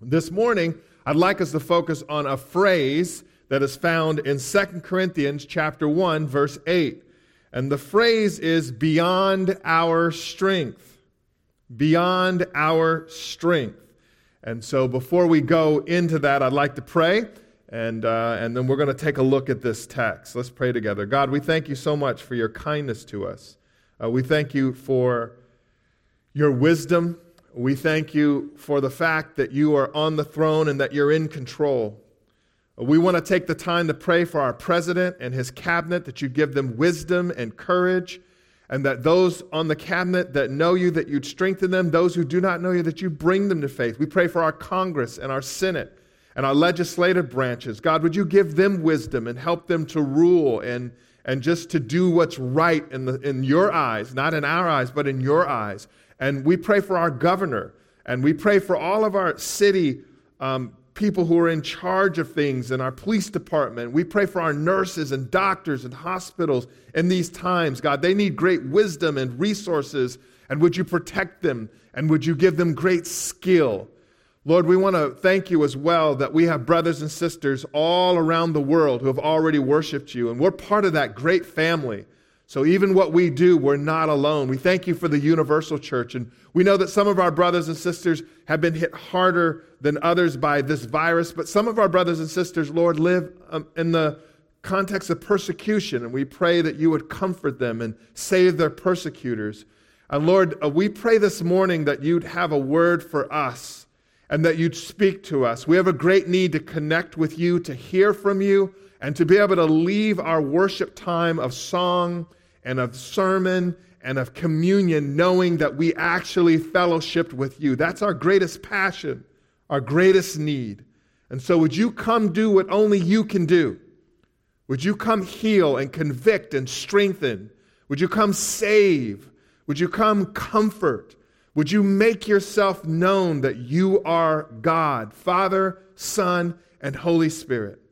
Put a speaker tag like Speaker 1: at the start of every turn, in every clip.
Speaker 1: This morning, I'd like us to focus on a phrase that is found in 2 Corinthians chapter 1 verse 8. And the phrase is beyond our strength. Beyond our strength. And so before we go into that, I'd like to pray, and, uh, and then we're going to take a look at this text. Let's pray together. God, we thank you so much for your kindness to us. Uh, we thank you for your wisdom. We thank you for the fact that you are on the throne and that you're in control. We want to take the time to pray for our president and his cabinet that you give them wisdom and courage and that those on the cabinet that know you, that you'd strengthen them, those who do not know you, that you bring them to faith. We pray for our Congress and our Senate and our legislative branches. God, would you give them wisdom and help them to rule and, and just to do what's right in, the, in your eyes, not in our eyes, but in your eyes. And we pray for our governor and we pray for all of our city um, people who are in charge of things in our police department. We pray for our nurses and doctors and hospitals in these times. God, they need great wisdom and resources. And would you protect them? And would you give them great skill? Lord, we want to thank you as well that we have brothers and sisters all around the world who have already worshiped you. And we're part of that great family. So even what we do, we're not alone. We thank you for the universal church. And we know that some of our brothers and sisters have been hit harder than others by this virus, but some of our brothers and sisters, Lord, live um, in the context of persecution. And we pray that you would comfort them and save their persecutors. And Lord, uh, we pray this morning that you'd have a word for us and that you'd speak to us. We have a great need to connect with you, to hear from you and to be able to leave our worship time of song and of sermon and of communion knowing that we actually fellowshipped with you. That's our greatest passion, our greatest need. And so, would you come do what only you can do? Would you come heal and convict and strengthen? Would you come save? Would you come comfort? Would you make yourself known that you are God, Father, Son, and Holy Spirit?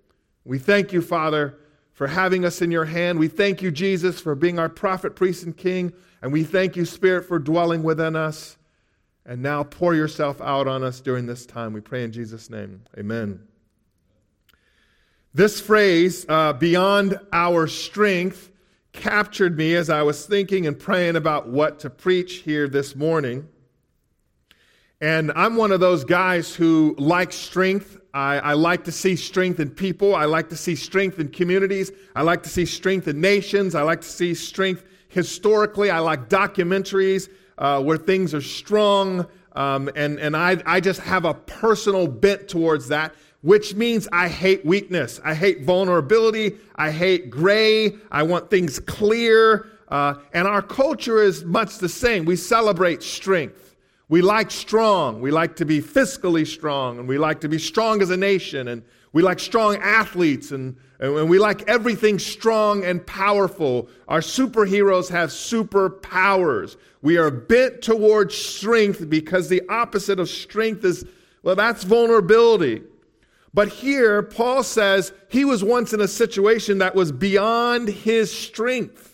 Speaker 1: We thank you, Father, for having us in your hand. We thank you, Jesus, for being our prophet, priest, and king. And we thank you, Spirit, for dwelling within us. And now pour yourself out on us during this time. We pray in Jesus' name. Amen. This phrase, uh, beyond our strength, captured me as I was thinking and praying about what to preach here this morning. And I'm one of those guys who likes strength. I, I, like to see strength in people. I like to see strength in communities. I like to see strength in nations. I like to see strength historically. I like documentaries uh, where things are strong. Um, and and I, I just have a personal bent towards that, which means I hate weakness. I hate vulnerability. I hate gray. I want things clear. Uh, and our culture is much the same. We celebrate strength. We like strong. We like to be fiscally strong, and we like to be strong as a nation, and we like strong athletes, and, and we like everything strong and powerful. Our superheroes have superpowers. We are bent towards strength because the opposite of strength is, well, that's vulnerability. But here, Paul says he was once in a situation that was beyond his strength.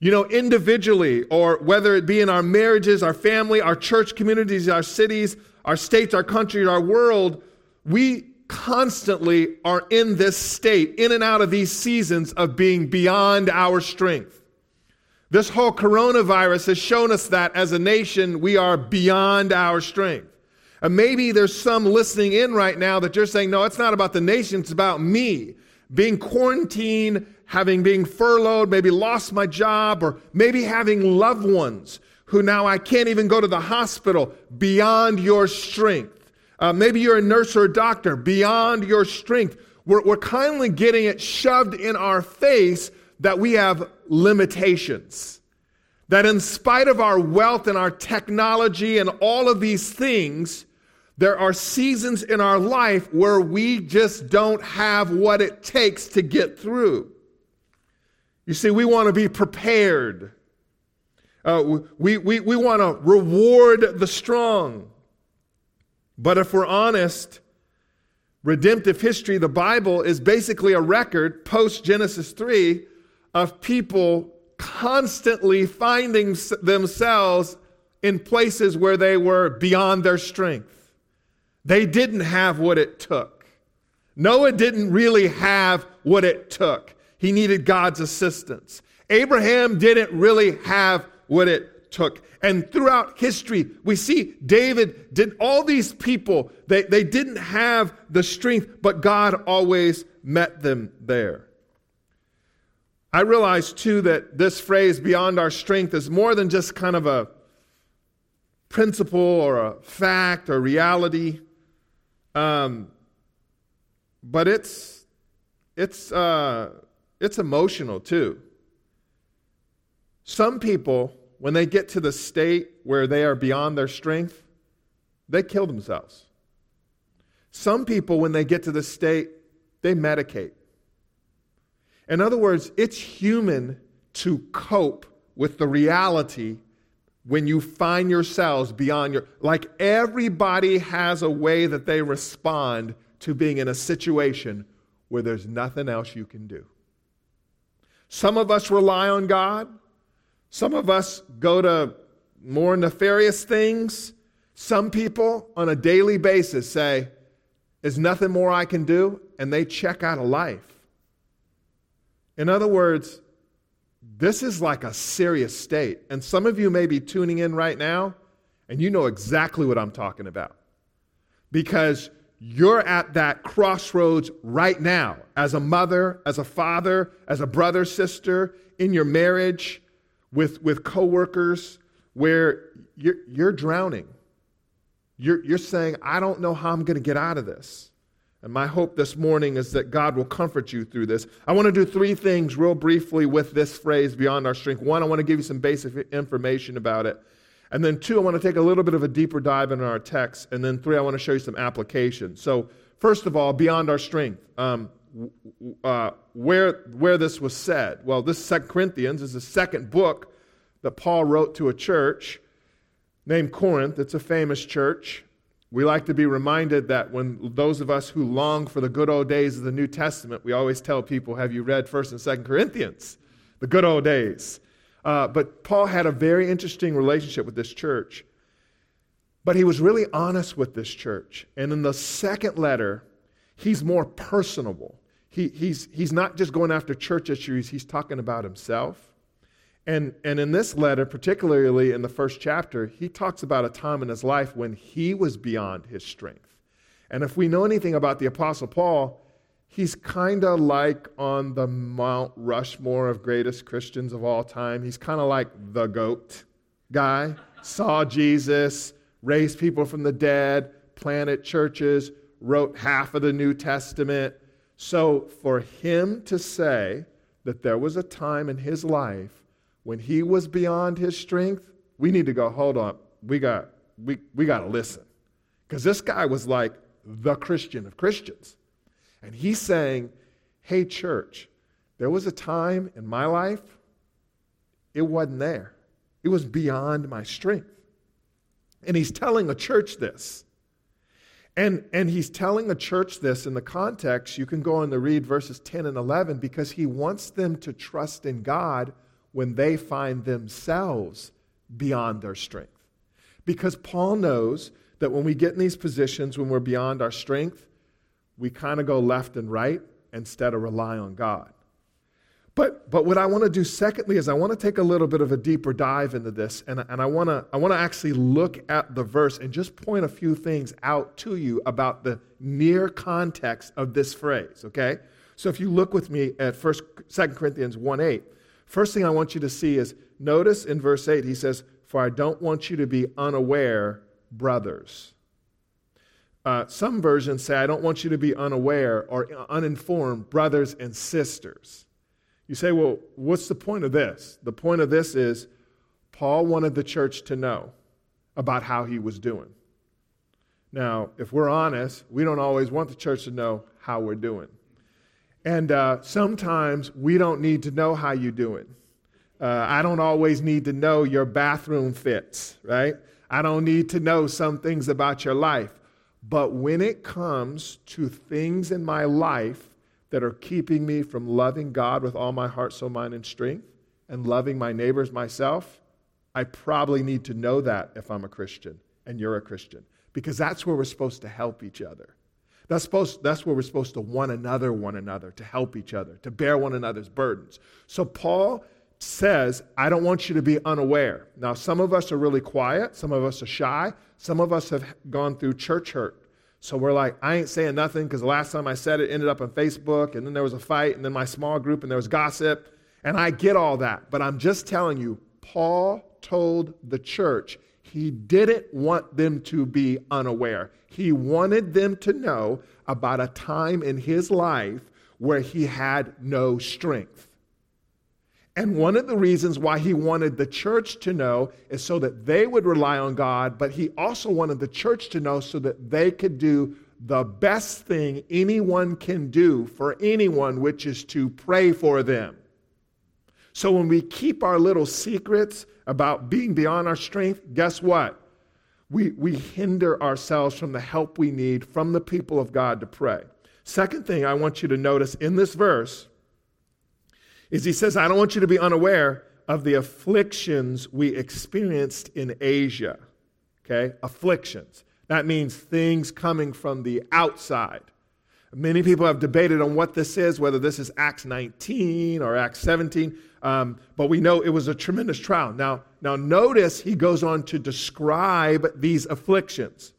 Speaker 1: You know, individually, or whether it be in our marriages, our family, our church communities, our cities, our states, our country, our world, we constantly are in this state, in and out of these seasons of being beyond our strength. This whole coronavirus has shown us that as a nation, we are beyond our strength. And maybe there's some listening in right now that you're saying, no, it's not about the nation, it's about me. Being quarantined having been furloughed, maybe lost my job, or maybe having loved ones who now I can't even go to the hospital beyond your strength. Uh, maybe you're a nurse or a doctor beyond your strength. We're, we're kindly getting it shoved in our face that we have limitations. That in spite of our wealth and our technology and all of these things, there are seasons in our life where we just don't have what it takes to get through. You see, we want to be prepared. Uh, we we, we want to reward the strong. But if we're honest, redemptive history, the Bible, is basically a record post Genesis 3 of people constantly finding themselves in places where they were beyond their strength. They didn't have what it took. Noah didn't really have what it took. He needed God's assistance. Abraham didn't really have what it took. And throughout history, we see David did all these people, they, they didn't have the strength, but God always met them there. I realize too that this phrase, beyond our strength, is more than just kind of a principle or a fact or reality. Um, but it's, it's, uh, it's emotional too. Some people, when they get to the state where they are beyond their strength, they kill themselves. Some people, when they get to the state, they medicate. In other words, it's human to cope with the reality when you find yourselves beyond your. Like everybody has a way that they respond to being in a situation where there's nothing else you can do. Some of us rely on God. Some of us go to more nefarious things. Some people on a daily basis say, There's nothing more I can do, and they check out of life. In other words, this is like a serious state. And some of you may be tuning in right now, and you know exactly what I'm talking about. Because you're at that crossroads right now as a mother, as a father, as a brother, sister, in your marriage with, with coworkers where you're, you're drowning. You're, you're saying, I don't know how I'm going to get out of this. And my hope this morning is that God will comfort you through this. I want to do three things real briefly with this phrase, beyond our strength. One, I want to give you some basic information about it. And then two, I want to take a little bit of a deeper dive into our text. And then three, I want to show you some application. So, first of all, beyond our strength. Um, uh, where, where this was said. Well, this Second Corinthians is the second book that Paul wrote to a church named Corinth. It's a famous church. We like to be reminded that when those of us who long for the good old days of the New Testament, we always tell people, Have you read 1st and 2nd Corinthians? The good old days. Uh, but Paul had a very interesting relationship with this church. But he was really honest with this church. And in the second letter, he's more personable. He, he's, he's not just going after church issues, he's talking about himself. And, and in this letter, particularly in the first chapter, he talks about a time in his life when he was beyond his strength. And if we know anything about the Apostle Paul, he's kind of like on the Mount Rushmore of greatest Christians of all time. He's kind of like the goat guy, saw Jesus, raised people from the dead, planted churches, wrote half of the New Testament. So for him to say that there was a time in his life when he was beyond his strength, we need to go, hold on, we got we, we got to listen. Because this guy was like the Christian of Christians. And he's saying, hey, church, there was a time in my life, it wasn't there. It was beyond my strength. And he's telling a church this. And, and he's telling a church this in the context. You can go on to read verses 10 and 11 because he wants them to trust in God when they find themselves beyond their strength. Because Paul knows that when we get in these positions, when we're beyond our strength, we kind of go left and right instead of rely on God. But, but what I want to do secondly is I want to take a little bit of a deeper dive into this, and, and I, want to, I want to actually look at the verse and just point a few things out to you about the near context of this phrase, okay? So if you look with me at first, 2 Corinthians 1 8, first thing I want you to see is notice in verse 8, he says, For I don't want you to be unaware, brothers. Uh, some versions say, I don't want you to be unaware or uninformed, brothers and sisters. You say, well, what's the point of this? The point of this is Paul wanted the church to know about how he was doing. Now, if we're honest, we don't always want the church to know how we're doing. And uh, sometimes we don't need to know how you're doing. Uh, I don't always need to know your bathroom fits, right? I don't need to know some things about your life. But when it comes to things in my life that are keeping me from loving God with all my heart, soul, mind, and strength, and loving my neighbors myself, I probably need to know that if I'm a Christian and you're a Christian. because that's where we're supposed to help each other. That's, supposed, that's where we're supposed to one another, one another, to help each other, to bear one another's burdens. So Paul says, I don't want you to be unaware. Now, some of us are really quiet, some of us are shy, some of us have gone through church hurt. So we're like, I ain't saying nothing because the last time I said it ended up on Facebook, and then there was a fight, and then my small group, and there was gossip. And I get all that. But I'm just telling you, Paul told the church he didn't want them to be unaware. He wanted them to know about a time in his life where he had no strength. And one of the reasons why he wanted the church to know is so that they would rely on God, but he also wanted the church to know so that they could do the best thing anyone can do for anyone, which is to pray for them. So when we keep our little secrets about being beyond our strength, guess what? We, we hinder ourselves from the help we need from the people of God to pray. Second thing I want you to notice in this verse is he says, I don't want you to be unaware of the afflictions we experienced in Asia. Okay? Afflictions. That means things coming from the outside. Many people have debated on what this is, whether this is Acts 19 or Acts 17, um, but we know it was a tremendous trial. Now, now, notice he goes on to describe these afflictions.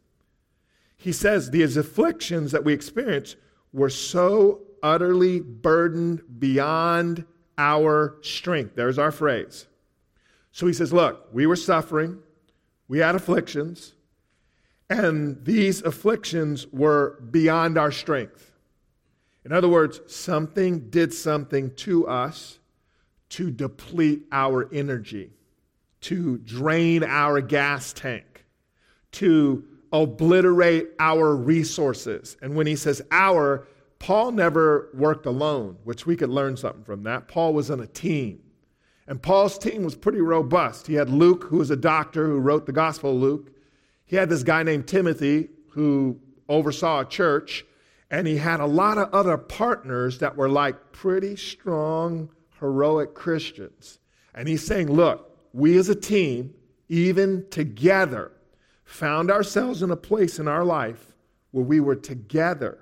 Speaker 1: He says these afflictions that we experience were so utterly burdened beyond our strength. There's our phrase. So he says, Look, we were suffering, we had afflictions, and these afflictions were beyond our strength. In other words, something did something to us to deplete our energy, to drain our gas tank, to obliterate our resources. And when he says our, Paul never worked alone, which we could learn something from that. Paul was on a team. And Paul's team was pretty robust. He had Luke, who was a doctor who wrote the Gospel of Luke. He had this guy named Timothy, who oversaw a church. And he had a lot of other partners that were like pretty strong, heroic Christians. And he's saying, look, we as a team, even together, found ourselves in a place in our life where we were together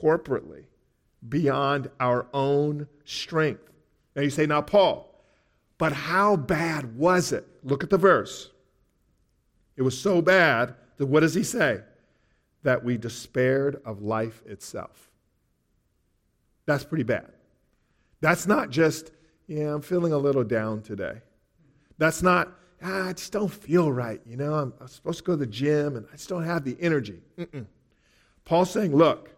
Speaker 1: corporately beyond our own strength. Now you say, now, Paul, but how bad was it? Look at the verse. It was so bad that what does he say? That we despaired of life itself. That's pretty bad. That's not just, yeah, I'm feeling a little down today. That's not, ah, I just don't feel right. You know, I'm, I'm supposed to go to the gym and I just don't have the energy. Mm-mm. Paul's saying, look,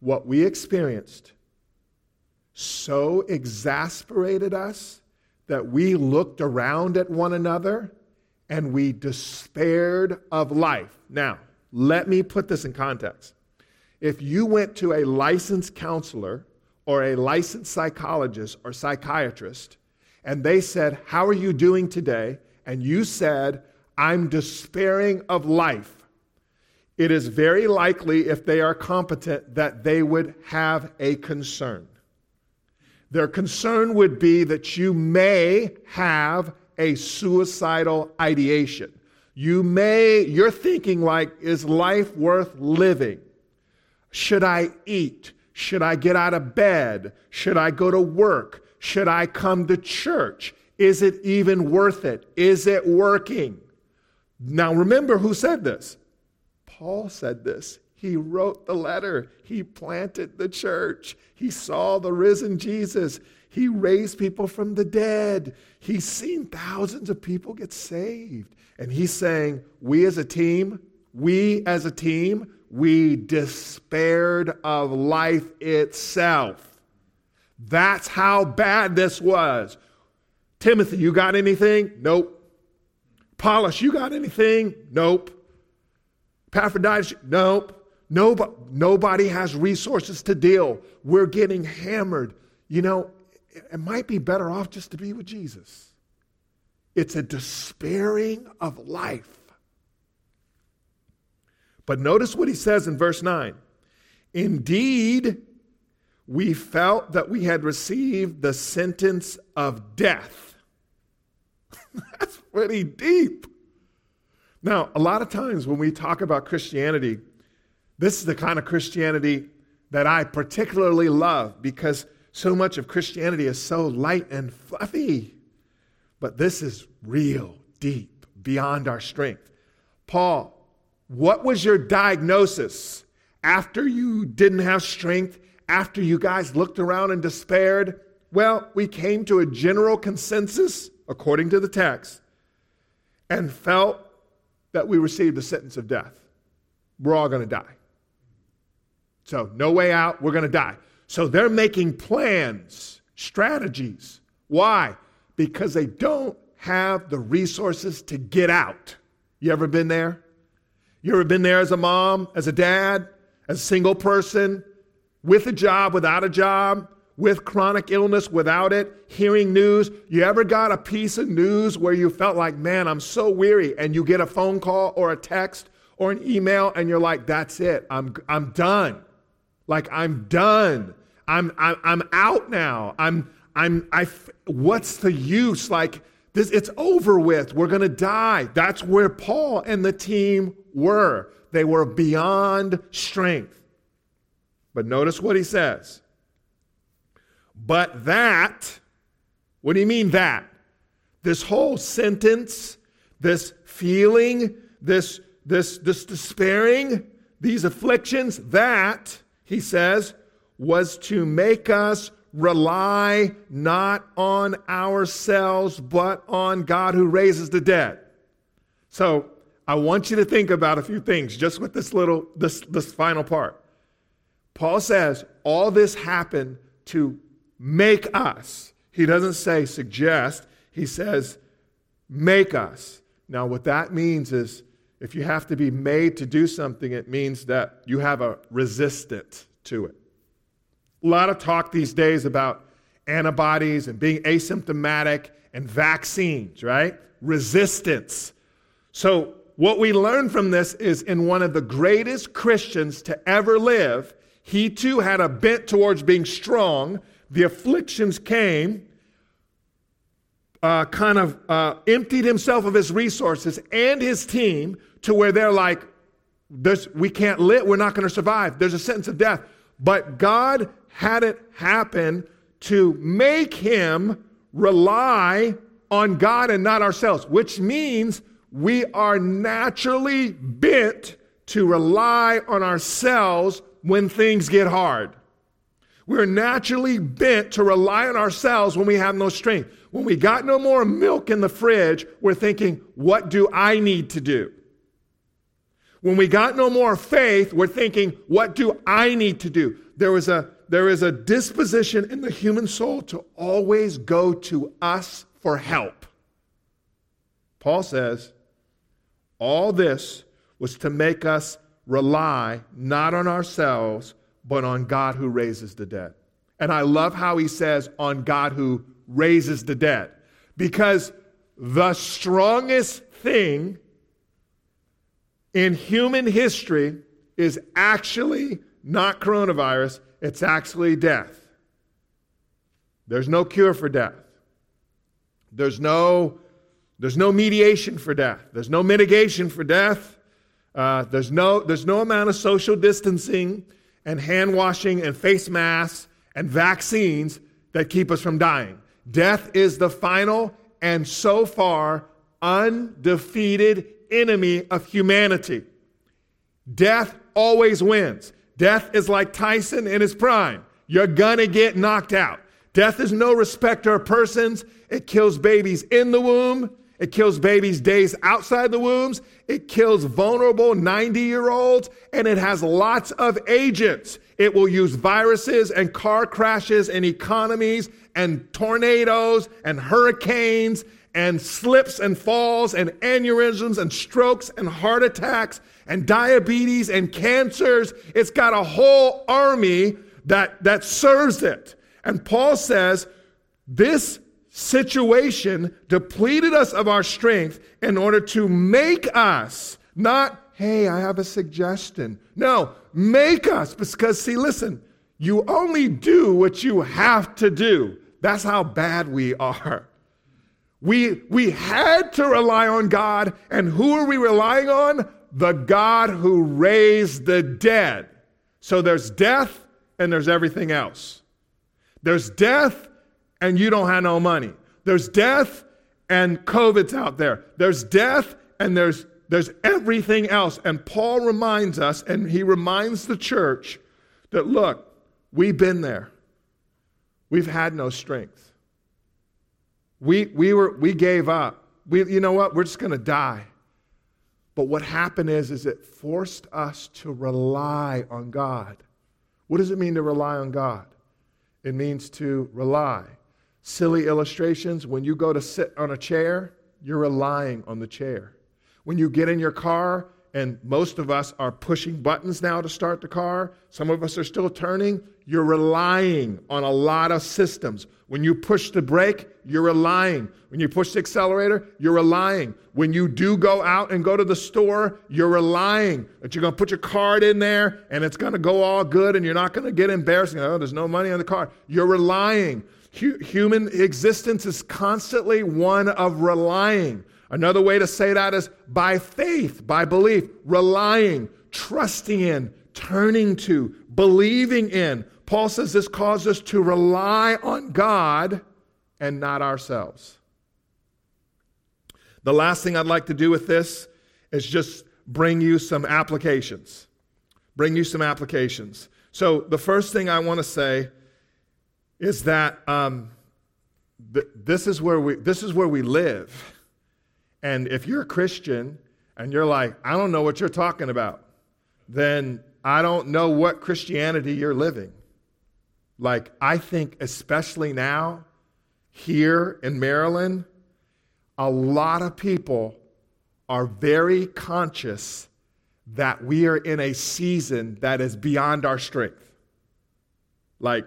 Speaker 1: what we experienced so exasperated us that we looked around at one another and we despaired of life. Now, let me put this in context. If you went to a licensed counselor or a licensed psychologist or psychiatrist and they said, How are you doing today? and you said, I'm despairing of life, it is very likely, if they are competent, that they would have a concern. Their concern would be that you may have a suicidal ideation. You may, you're thinking like, is life worth living? Should I eat? Should I get out of bed? Should I go to work? Should I come to church? Is it even worth it? Is it working? Now remember who said this? Paul said this. He wrote the letter. He planted the church. He saw the risen Jesus. He raised people from the dead. He's seen thousands of people get saved. And he's saying, We as a team, we as a team, we despaired of life itself. That's how bad this was. Timothy, you got anything? Nope. Apollos, you got anything? Nope. Epaphroditus, nope. Nobody, nobody has resources to deal. We're getting hammered. You know, it might be better off just to be with Jesus. It's a despairing of life. But notice what he says in verse 9. Indeed, we felt that we had received the sentence of death. That's pretty deep. Now, a lot of times when we talk about Christianity, this is the kind of Christianity that I particularly love because so much of Christianity is so light and fluffy. But this is real, deep, beyond our strength. Paul, what was your diagnosis after you didn't have strength, after you guys looked around and despaired? Well, we came to a general consensus, according to the text, and felt that we received a sentence of death. We're all going to die. So, no way out, we're going to die. So, they're making plans, strategies. Why? Because they don't have the resources to get out. You ever been there? You ever been there as a mom, as a dad, as a single person, with a job, without a job? With chronic illness, without it, hearing news. You ever got a piece of news where you felt like, man, I'm so weary, and you get a phone call or a text or an email, and you're like, that's it, I'm, I'm done. Like, I'm done. I'm, I'm, I'm out now. I'm, I'm, I, what's the use? Like, this, it's over with. We're going to die. That's where Paul and the team were. They were beyond strength. But notice what he says. But that, what do you mean that? This whole sentence, this feeling, this, this, this despairing, these afflictions, that, he says, was to make us rely not on ourselves, but on God who raises the dead. So I want you to think about a few things just with this little, this, this final part. Paul says all this happened to make us. He doesn't say suggest, he says make us. Now, what that means is if you have to be made to do something, it means that you have a resistant to it. A lot of talk these days about antibodies and being asymptomatic and vaccines, right? Resistance. So, what we learn from this is in one of the greatest Christians to ever live, he too had a bent towards being strong the afflictions came, uh, kind of uh, emptied himself of his resources and his team to where they're like, we can't live, we're not going to survive. There's a sentence of death. But God had it happen to make him rely on God and not ourselves, which means we are naturally bent to rely on ourselves when things get hard. We're naturally bent to rely on ourselves when we have no strength. When we got no more milk in the fridge, we're thinking, what do I need to do? When we got no more faith, we're thinking, what do I need to do? There is a, there is a disposition in the human soul to always go to us for help. Paul says, all this was to make us rely not on ourselves, but on God who raises the dead. And I love how he says, on God who raises the dead. Because the strongest thing in human history is actually not coronavirus, it's actually death. There's no cure for death. There's no, there's no mediation for death. There's no mitigation for death. Uh, there's, no, there's no amount of social distancing and hand washing and face masks and vaccines that keep us from dying. Death is the final and so far undefeated enemy of humanity. Death always wins. Death is like Tyson in his prime. You're gonna get knocked out. Death is no respecter of persons. It kills babies in the womb. It kills babies days outside the wombs. It kills vulnerable 90 year olds. And it has lots of agents. It will use viruses and car crashes and economies and tornadoes and hurricanes and slips and falls and aneurysms and strokes and heart attacks and diabetes and cancers. It's got a whole army that, that serves it. And Paul says, this situation depleted us of our strength in order to make us not, hey, I have a suggestion. No, make us. Because, see, listen, you only do what you have to do. That's how bad we are. We, we had to rely on God, and who are we relying on? The God who raised the dead. So there's death and there's everything else. There's death and you don't have no money. There's death and COVID's out there. There's death and there's, there's everything else. And Paul reminds us, and he reminds the church that look, we've been there. We've had no strength. We, we, were, we gave up. We, you know what? We're just going to die. But what happened is, is it forced us to rely on God. What does it mean to rely on God? It means to rely. Silly illustrations when you go to sit on a chair, you're relying on the chair. When you get in your car, and most of us are pushing buttons now to start the car. Some of us are still turning. You're relying on a lot of systems. When you push the brake, you're relying. When you push the accelerator, you're relying. When you do go out and go to the store, you're relying that you're going to put your card in there and it's going to go all good and you're not going to get embarrassed. Oh, there's no money on the card. You're relying. Human existence is constantly one of relying. Another way to say that is by faith, by belief, relying, trusting in, turning to, believing in. Paul says this causes us to rely on God and not ourselves. The last thing I'd like to do with this is just bring you some applications. Bring you some applications. So, the first thing I want to say is that um, th- this, is where we, this is where we live. And if you're a Christian and you're like, I don't know what you're talking about, then I don't know what Christianity you're living. Like, I think, especially now, here in Maryland, a lot of people are very conscious that we are in a season that is beyond our strength. Like,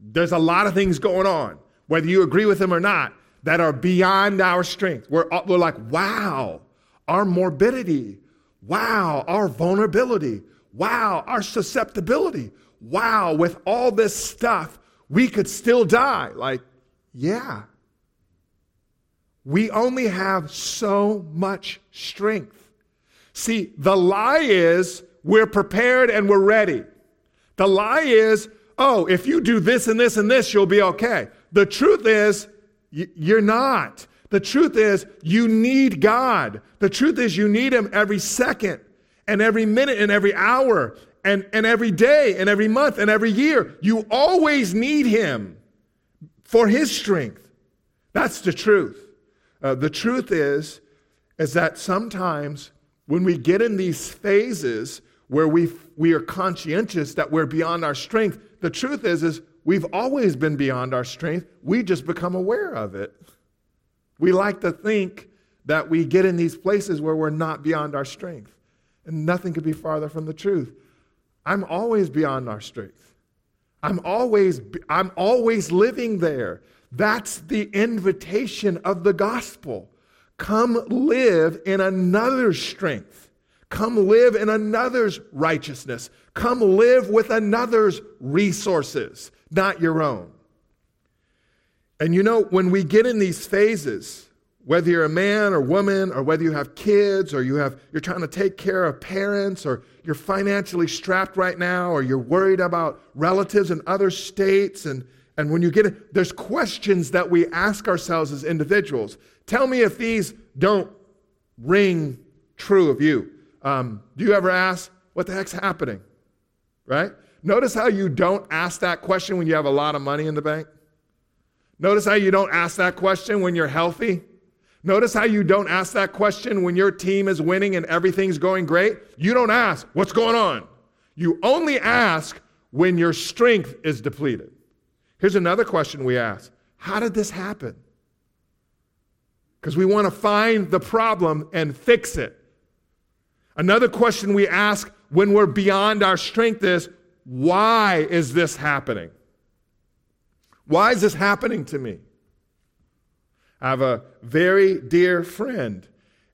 Speaker 1: there's a lot of things going on, whether you agree with them or not that are beyond our strength. We're, uh, we're like, wow, our morbidity. Wow, our vulnerability. Wow, our susceptibility. Wow, with all this stuff, we could still die. Like, yeah. We only have so much strength. See, the lie is we're prepared and we're ready. The lie is, oh, if you do this and this and this, you'll be okay. The truth is, you're not. The truth is, you need God. The truth is, you need Him every second and every minute and every hour and, and every day and every month and every year. You always need Him for His strength. That's the truth. Uh, the truth is, is that sometimes when we get in these phases where we, we are conscientious that we're beyond our strength, the truth is, is We've always been beyond our strength. We just become aware of it. We like to think that we get in these places where we're not beyond our strength. And nothing could be farther from the truth. I'm always beyond our strength. I'm always, I'm always living there. That's the invitation of the gospel. Come live in another strength. Come live in another's righteousness. Come live with another's resources not your own. And you know, when we get in these phases, whether you're a man or woman, or whether you have kids, or you have, you're trying to take care of parents, or you're financially strapped right now, or you're worried about relatives in other states, and, and when you get it, there's questions that we ask ourselves as individuals. Tell me if these don't ring true of you. Um, do you ever ask, what the heck's happening? Right? Notice how you don't ask that question when you have a lot of money in the bank. Notice how you don't ask that question when you're healthy. Notice how you don't ask that question when your team is winning and everything's going great. You don't ask, what's going on? You only ask when your strength is depleted. Here's another question we ask How did this happen? Because we want to find the problem and fix it. Another question we ask when we're beyond our strength is why is this happening? Why is this happening to me? I have a very dear friend,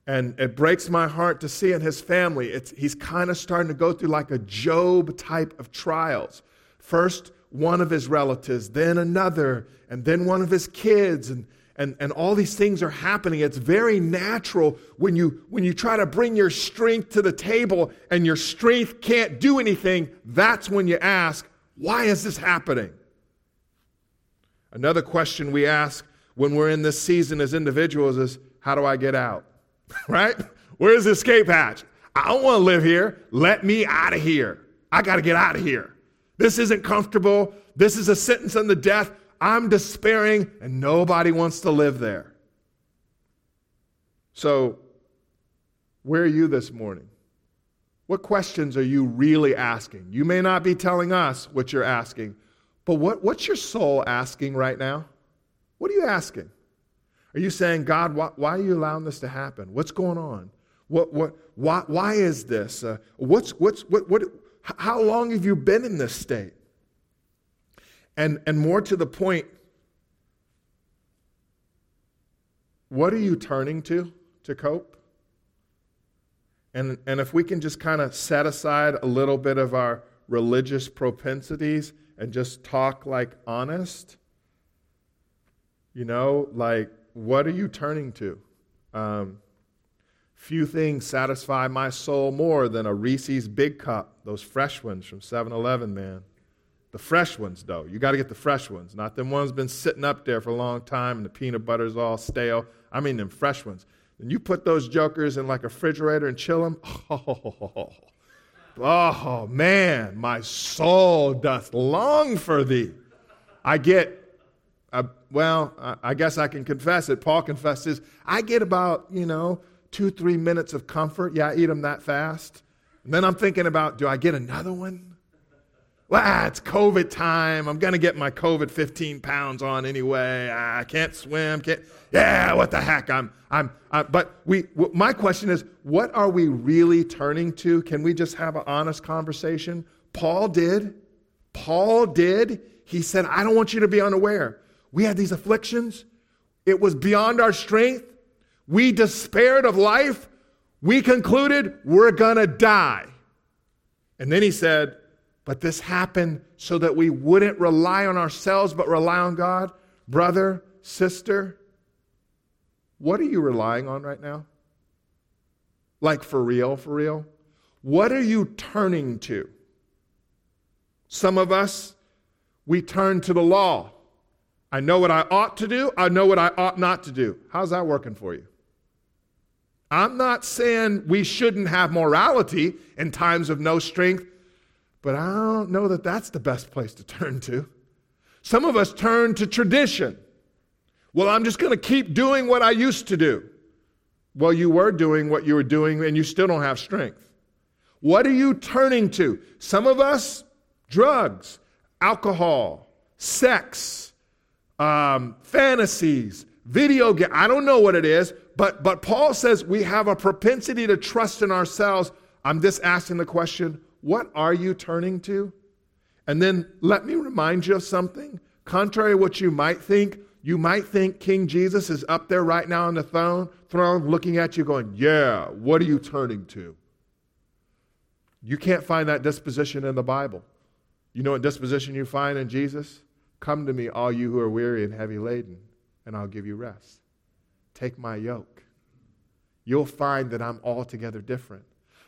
Speaker 1: and it breaks my heart to see in his family, it's, he's kind of starting to go through like a Job type of trials. First, one of his relatives, then another, and then one of his kids. And, and, and all these things are happening. It's very natural when you, when you try to bring your strength to the table and your strength can't do anything. That's when you ask, why is this happening? Another question we ask when we're in this season as individuals is, how do I get out? right? Where's the escape hatch? I don't want to live here. Let me out of here. I got to get out of here. This isn't comfortable. This is a sentence on the death. I'm despairing, and nobody wants to live there. So, where are you this morning? What questions are you really asking? You may not be telling us what you're asking, but what, what's your soul asking right now? What are you asking? Are you saying, God, why, why are you allowing this to happen? What's going on? What, what, why, why is this? Uh, what's, what's, what, what, how long have you been in this state? And, and more to the point, what are you turning to to cope? And, and if we can just kind of set aside a little bit of our religious propensities and just talk like honest, you know, like what are you turning to? Um, few things satisfy my soul more than a Reese's Big Cup, those fresh ones from 7 Eleven, man. The fresh ones, though. You got to get the fresh ones, not them ones been sitting up there for a long time and the peanut butter's all stale. I mean, them fresh ones. And you put those jokers in like a refrigerator and chill them. Oh, oh man, my soul doth long for thee. I get uh, well, I guess I can confess it. Paul confesses, I get about, you know, two, three minutes of comfort. Yeah, I eat them that fast. And then I'm thinking about, do I get another one? Ah, it's COVID time. I'm going to get my COVID 15 pounds on anyway. Ah, I can't swim. Can't. Yeah, what the heck? I'm, I'm, I, but we, my question is, what are we really turning to? Can we just have an honest conversation? Paul did. Paul did. He said, I don't want you to be unaware. We had these afflictions. It was beyond our strength. We despaired of life. We concluded we're going to die. And then he said, But this happened so that we wouldn't rely on ourselves, but rely on God. Brother, sister, what are you relying on right now? Like for real, for real? What are you turning to? Some of us, we turn to the law. I know what I ought to do. I know what I ought not to do. How's that working for you? I'm not saying we shouldn't have morality in times of no strength, but I don't know that that's the best place to turn to. Some of us turn to tradition. Well, I'm just going to keep doing what I used to do. Well, you were doing what you were doing and you still don't have strength. What are you turning to? Some of us, drugs, alcohol, sex, um, fantasies, video game. I don't know what it is, but, but Paul says we have a propensity to trust in ourselves. I'm just asking the question what are you turning to? And then let me remind you of something. Contrary to what you might think, you might think King Jesus is up there right now on the throne, throne looking at you, going, Yeah, what are you turning to? You can't find that disposition in the Bible. You know what disposition you find in Jesus? Come to me, all you who are weary and heavy laden, and I'll give you rest. Take my yoke. You'll find that I'm altogether different.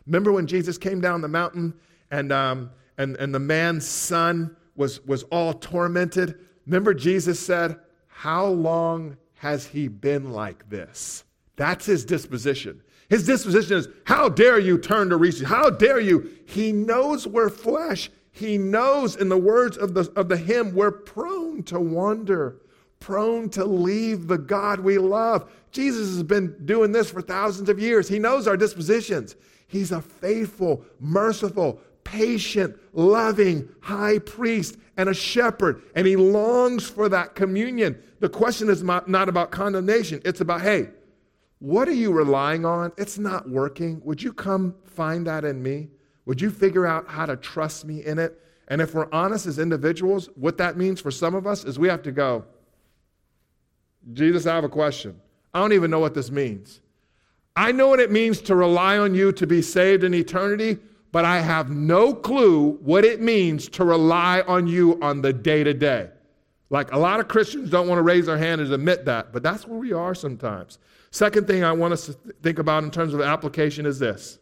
Speaker 1: Remember when Jesus came down the mountain and, um, and, and the man's son was, was all tormented? Remember, Jesus said, How long has he been like this? That's his disposition. His disposition is, How dare you turn to reach? How dare you? He knows we're flesh. He knows, in the words of the, of the hymn, we're prone to wander, prone to leave the God we love. Jesus has been doing this for thousands of years. He knows our dispositions. He's a faithful, merciful, patient, loving high priest and a shepherd, and he longs for that communion. The question is not about condemnation, it's about, hey, what are you relying on? It's not working. Would you come find that in me? Would you figure out how to trust me in it? And if we're honest as individuals, what that means for some of us is we have to go, Jesus, I have a question. I don't even know what this means. I know what it means to rely on you to be saved in eternity, but I have no clue what it means to rely on you on the day to day. Like a lot of Christians don't want to raise their hand and admit that, but that's where we are sometimes. Second thing I want us to think about in terms of application is this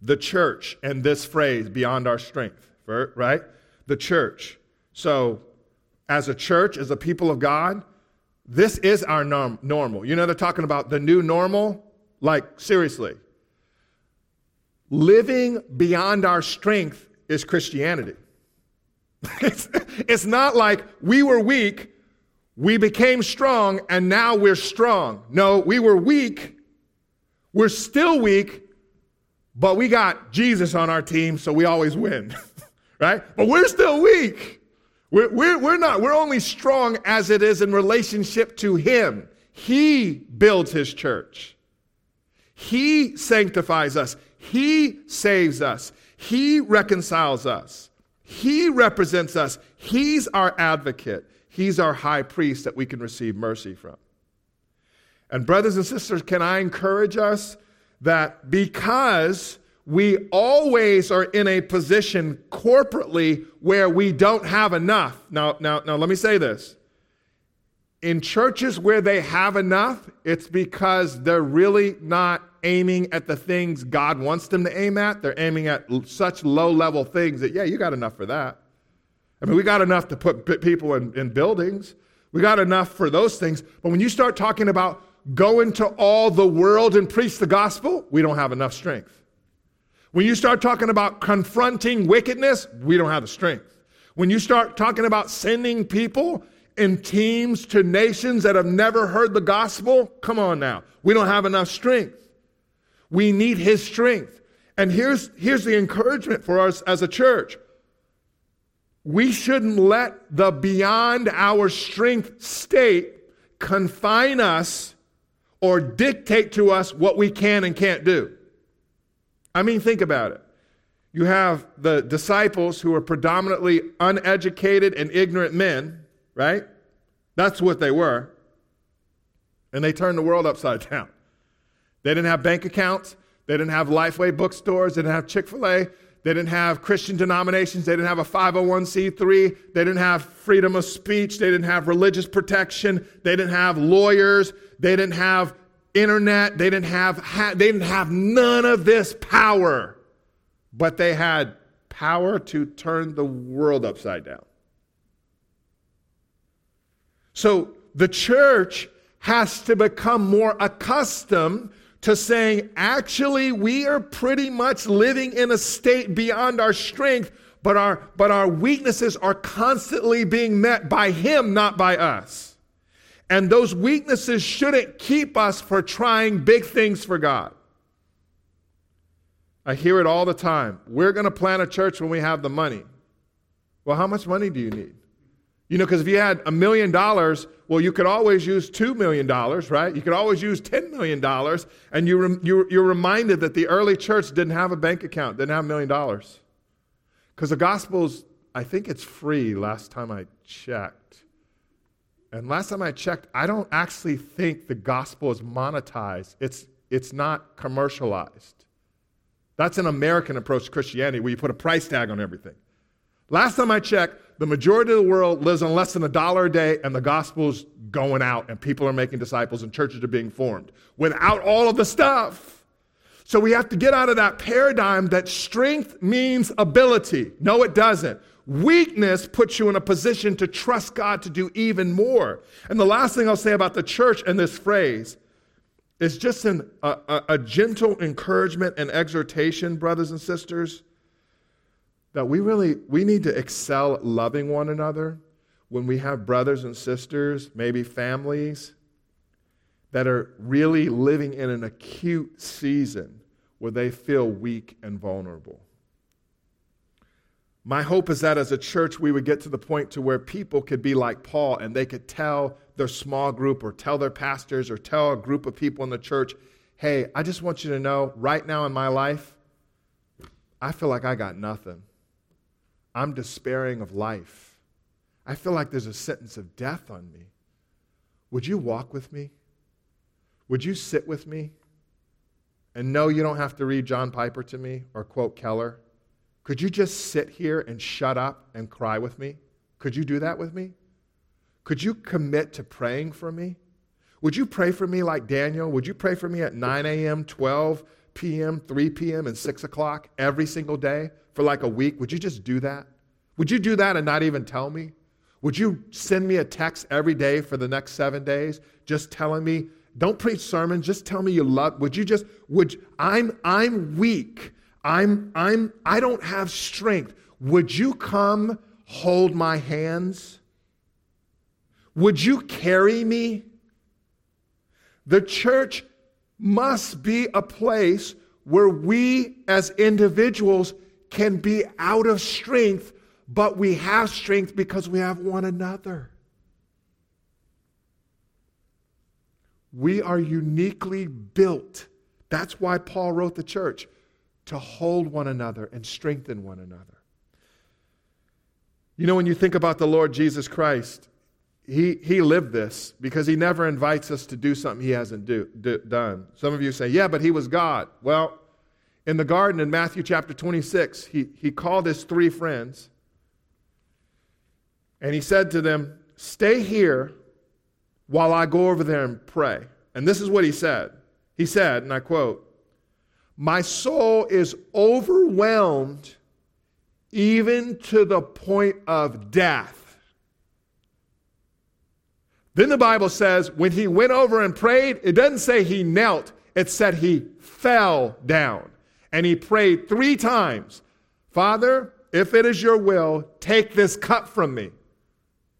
Speaker 1: the church and this phrase, beyond our strength, right? The church. So, as a church, as a people of God, this is our norm- normal. You know, they're talking about the new normal. Like, seriously. Living beyond our strength is Christianity. it's, it's not like we were weak, we became strong, and now we're strong. No, we were weak, we're still weak, but we got Jesus on our team, so we always win, right? But we're still weak. We're, we're, we're not, we're only strong as it is in relationship to Him. He builds His church, He sanctifies us, He saves us, He reconciles us, He represents us, He's our advocate, He's our high priest that we can receive mercy from. And, brothers and sisters, can I encourage us that because we always are in a position corporately where we don't have enough. Now, now, now let me say this. In churches where they have enough, it's because they're really not aiming at the things God wants them to aim at. They're aiming at such low level things that, yeah, you got enough for that. I mean, we got enough to put people in, in buildings, we got enough for those things. But when you start talking about go into all the world and preach the gospel, we don't have enough strength. When you start talking about confronting wickedness, we don't have the strength. When you start talking about sending people in teams to nations that have never heard the gospel, come on now. We don't have enough strength. We need his strength. And here's, here's the encouragement for us as a church. We shouldn't let the beyond our strength state confine us or dictate to us what we can and can't do. I mean, think about it. You have the disciples who are predominantly uneducated and ignorant men, right? That's what they were. And they turned the world upside down. They didn't have bank accounts. They didn't have Lifeway bookstores. They didn't have Chick fil A. They didn't have Christian denominations. They didn't have a 501c3. They didn't have freedom of speech. They didn't have religious protection. They didn't have lawyers. They didn't have internet. They didn't have, ha- they didn't have none of this power. But they had power to turn the world upside down. So the church has to become more accustomed to saying, actually, we are pretty much living in a state beyond our strength, but our, but our weaknesses are constantly being met by Him, not by us. And those weaknesses shouldn't keep us from trying big things for God. I hear it all the time. We're going to plant a church when we have the money. Well, how much money do you need? You know, because if you had a million dollars, well, you could always use $2 million, right? You could always use $10 million. And you you're, you're reminded that the early church didn't have a bank account, didn't have a million dollars. Because the Gospels, I think it's free last time I checked. And last time I checked, I don't actually think the gospel is monetized. It's, it's not commercialized. That's an American approach to Christianity where you put a price tag on everything. Last time I checked, the majority of the world lives on less than a dollar a day, and the gospel's going out, and people are making disciples, and churches are being formed without all of the stuff. So we have to get out of that paradigm that strength means ability. No, it doesn't. Weakness puts you in a position to trust God to do even more. And the last thing I'll say about the church and this phrase is just an, a, a, a gentle encouragement and exhortation, brothers and sisters, that we really we need to excel at loving one another when we have brothers and sisters, maybe families that are really living in an acute season where they feel weak and vulnerable. My hope is that as a church, we would get to the point to where people could be like Paul and they could tell their small group or tell their pastors or tell a group of people in the church, hey, I just want you to know right now in my life, I feel like I got nothing. I'm despairing of life. I feel like there's a sentence of death on me. Would you walk with me? Would you sit with me? And no, you don't have to read John Piper to me or quote Keller. Could you just sit here and shut up and cry with me? Could you do that with me? Could you commit to praying for me? Would you pray for me like Daniel? Would you pray for me at 9 a.m., 12 p.m., 3 p.m., and 6 o'clock every single day for like a week? Would you just do that? Would you do that and not even tell me? Would you send me a text every day for the next seven days just telling me, don't preach sermons, just tell me you love. Would you just, would, I'm, I'm weak. I'm, I'm, I don't have strength. Would you come hold my hands? Would you carry me? The church must be a place where we as individuals can be out of strength, but we have strength because we have one another. We are uniquely built. That's why Paul wrote the church to hold one another and strengthen one another. You know, when you think about the Lord Jesus Christ, he, he lived this because he never invites us to do something he hasn't do, do, done. Some of you say, yeah, but he was God. Well, in the garden in Matthew chapter 26, he, he called his three friends and he said to them, Stay here while I go over there and pray. And this is what he said. He said, and I quote, My soul is overwhelmed even to the point of death. Then the Bible says, when he went over and prayed, it doesn't say he knelt, it said he fell down. And he prayed three times Father, if it is your will, take this cup from me.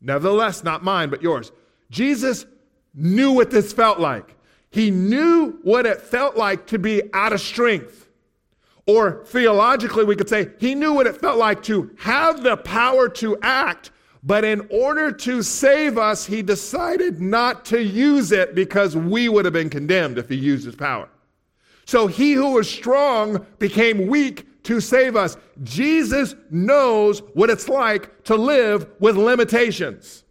Speaker 1: Nevertheless, not mine, but yours. Jesus knew what this felt like. He knew what it felt like to be out of strength. Or theologically, we could say he knew what it felt like to have the power to act, but in order to save us, he decided not to use it because we would have been condemned if he used his power. So he who was strong became weak to save us. Jesus knows what it's like to live with limitations.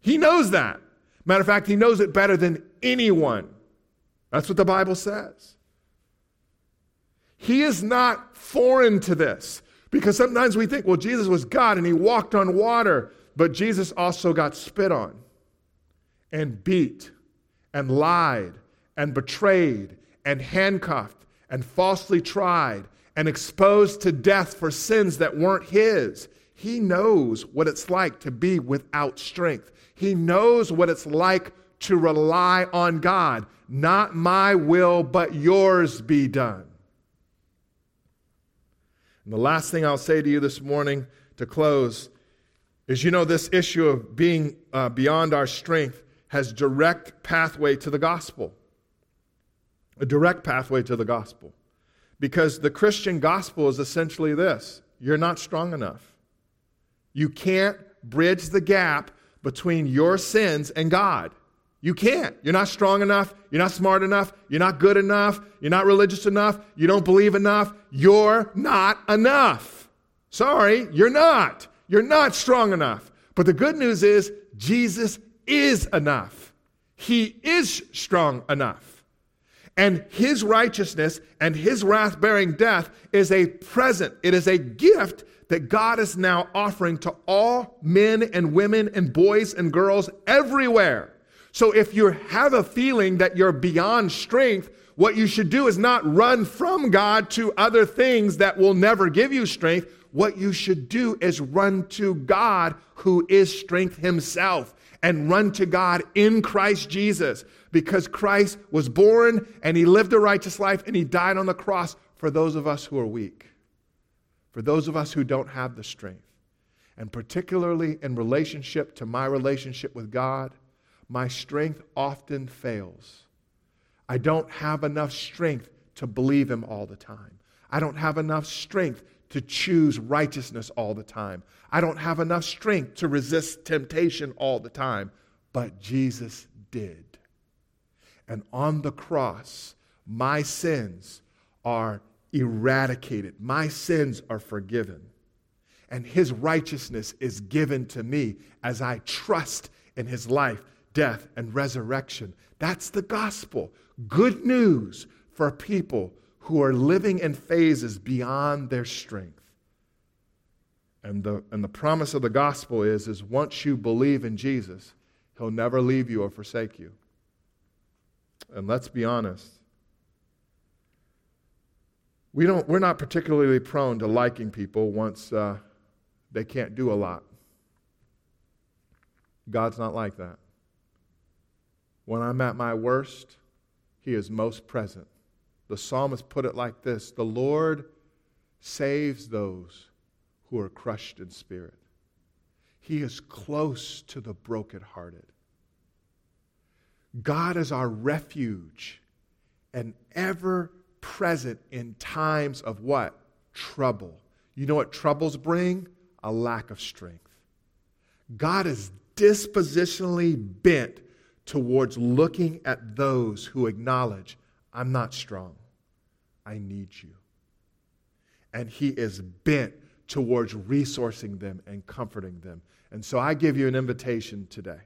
Speaker 1: He knows that. Matter of fact, he knows it better than anyone. That's what the Bible says. He is not foreign to this because sometimes we think, well, Jesus was God and he walked on water, but Jesus also got spit on and beat and lied and betrayed and handcuffed and falsely tried and exposed to death for sins that weren't his. He knows what it's like to be without strength. He knows what it's like to rely on God. Not my will, but yours be done. And the last thing I'll say to you this morning to close is you know, this issue of being uh, beyond our strength has direct pathway to the gospel a direct pathway to the gospel. Because the Christian gospel is essentially this you're not strong enough. You can't bridge the gap between your sins and God. You can't. You're not strong enough. You're not smart enough. You're not good enough. You're not religious enough. You don't believe enough. You're not enough. Sorry, you're not. You're not strong enough. But the good news is, Jesus is enough. He is strong enough. And his righteousness and his wrath bearing death is a present, it is a gift that God is now offering to all men and women and boys and girls everywhere. So if you have a feeling that you're beyond strength, what you should do is not run from God to other things that will never give you strength. What you should do is run to God who is strength himself and run to God in Christ Jesus because Christ was born and he lived a righteous life and he died on the cross for those of us who are weak, for those of us who don't have the strength. And particularly in relationship to my relationship with God, my strength often fails. I don't have enough strength to believe him all the time. I don't have enough strength to choose righteousness all the time. I don't have enough strength to resist temptation all the time. But Jesus did. And on the cross, my sins are eradicated, my sins are forgiven. And his righteousness is given to me as I trust in his life, death, and resurrection. That's the gospel. Good news for people who are living in phases beyond their strength. And the, and the promise of the gospel is, is once you believe in Jesus, he'll never leave you or forsake you. And let's be honest. We don't, we're not particularly prone to liking people once uh, they can't do a lot. God's not like that. When I'm at my worst, He is most present. The psalmist put it like this The Lord saves those who are crushed in spirit. He is close to the brokenhearted. God is our refuge and ever present in times of what? Trouble. You know what troubles bring? A lack of strength. God is dispositionally bent towards looking at those who acknowledge, I'm not strong. I need you. And He is bent towards resourcing them and comforting them. And so I give you an invitation today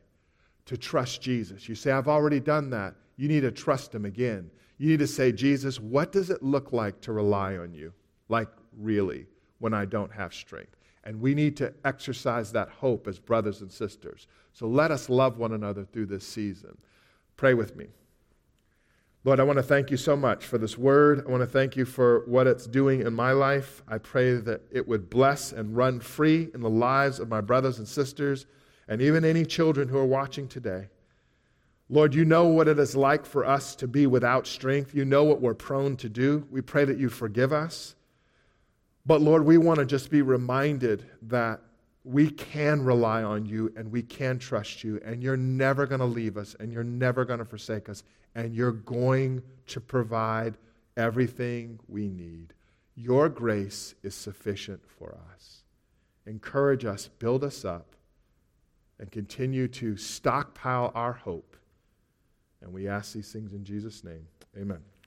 Speaker 1: to trust Jesus. You say, I've already done that. You need to trust Him again. You need to say, Jesus, what does it look like to rely on you? Like, really, when I don't have strength. And we need to exercise that hope as brothers and sisters. So let us love one another through this season. Pray with me. Lord, I want to thank you so much for this word. I want to thank you for what it's doing in my life. I pray that it would bless and run free in the lives of my brothers and sisters and even any children who are watching today. Lord, you know what it is like for us to be without strength. You know what we're prone to do. We pray that you forgive us. But Lord, we want to just be reminded that we can rely on you and we can trust you, and you're never going to leave us and you're never going to forsake us, and you're going to provide everything we need. Your grace is sufficient for us. Encourage us, build us up, and continue to stockpile our hope. And we ask these things in Jesus' name. Amen.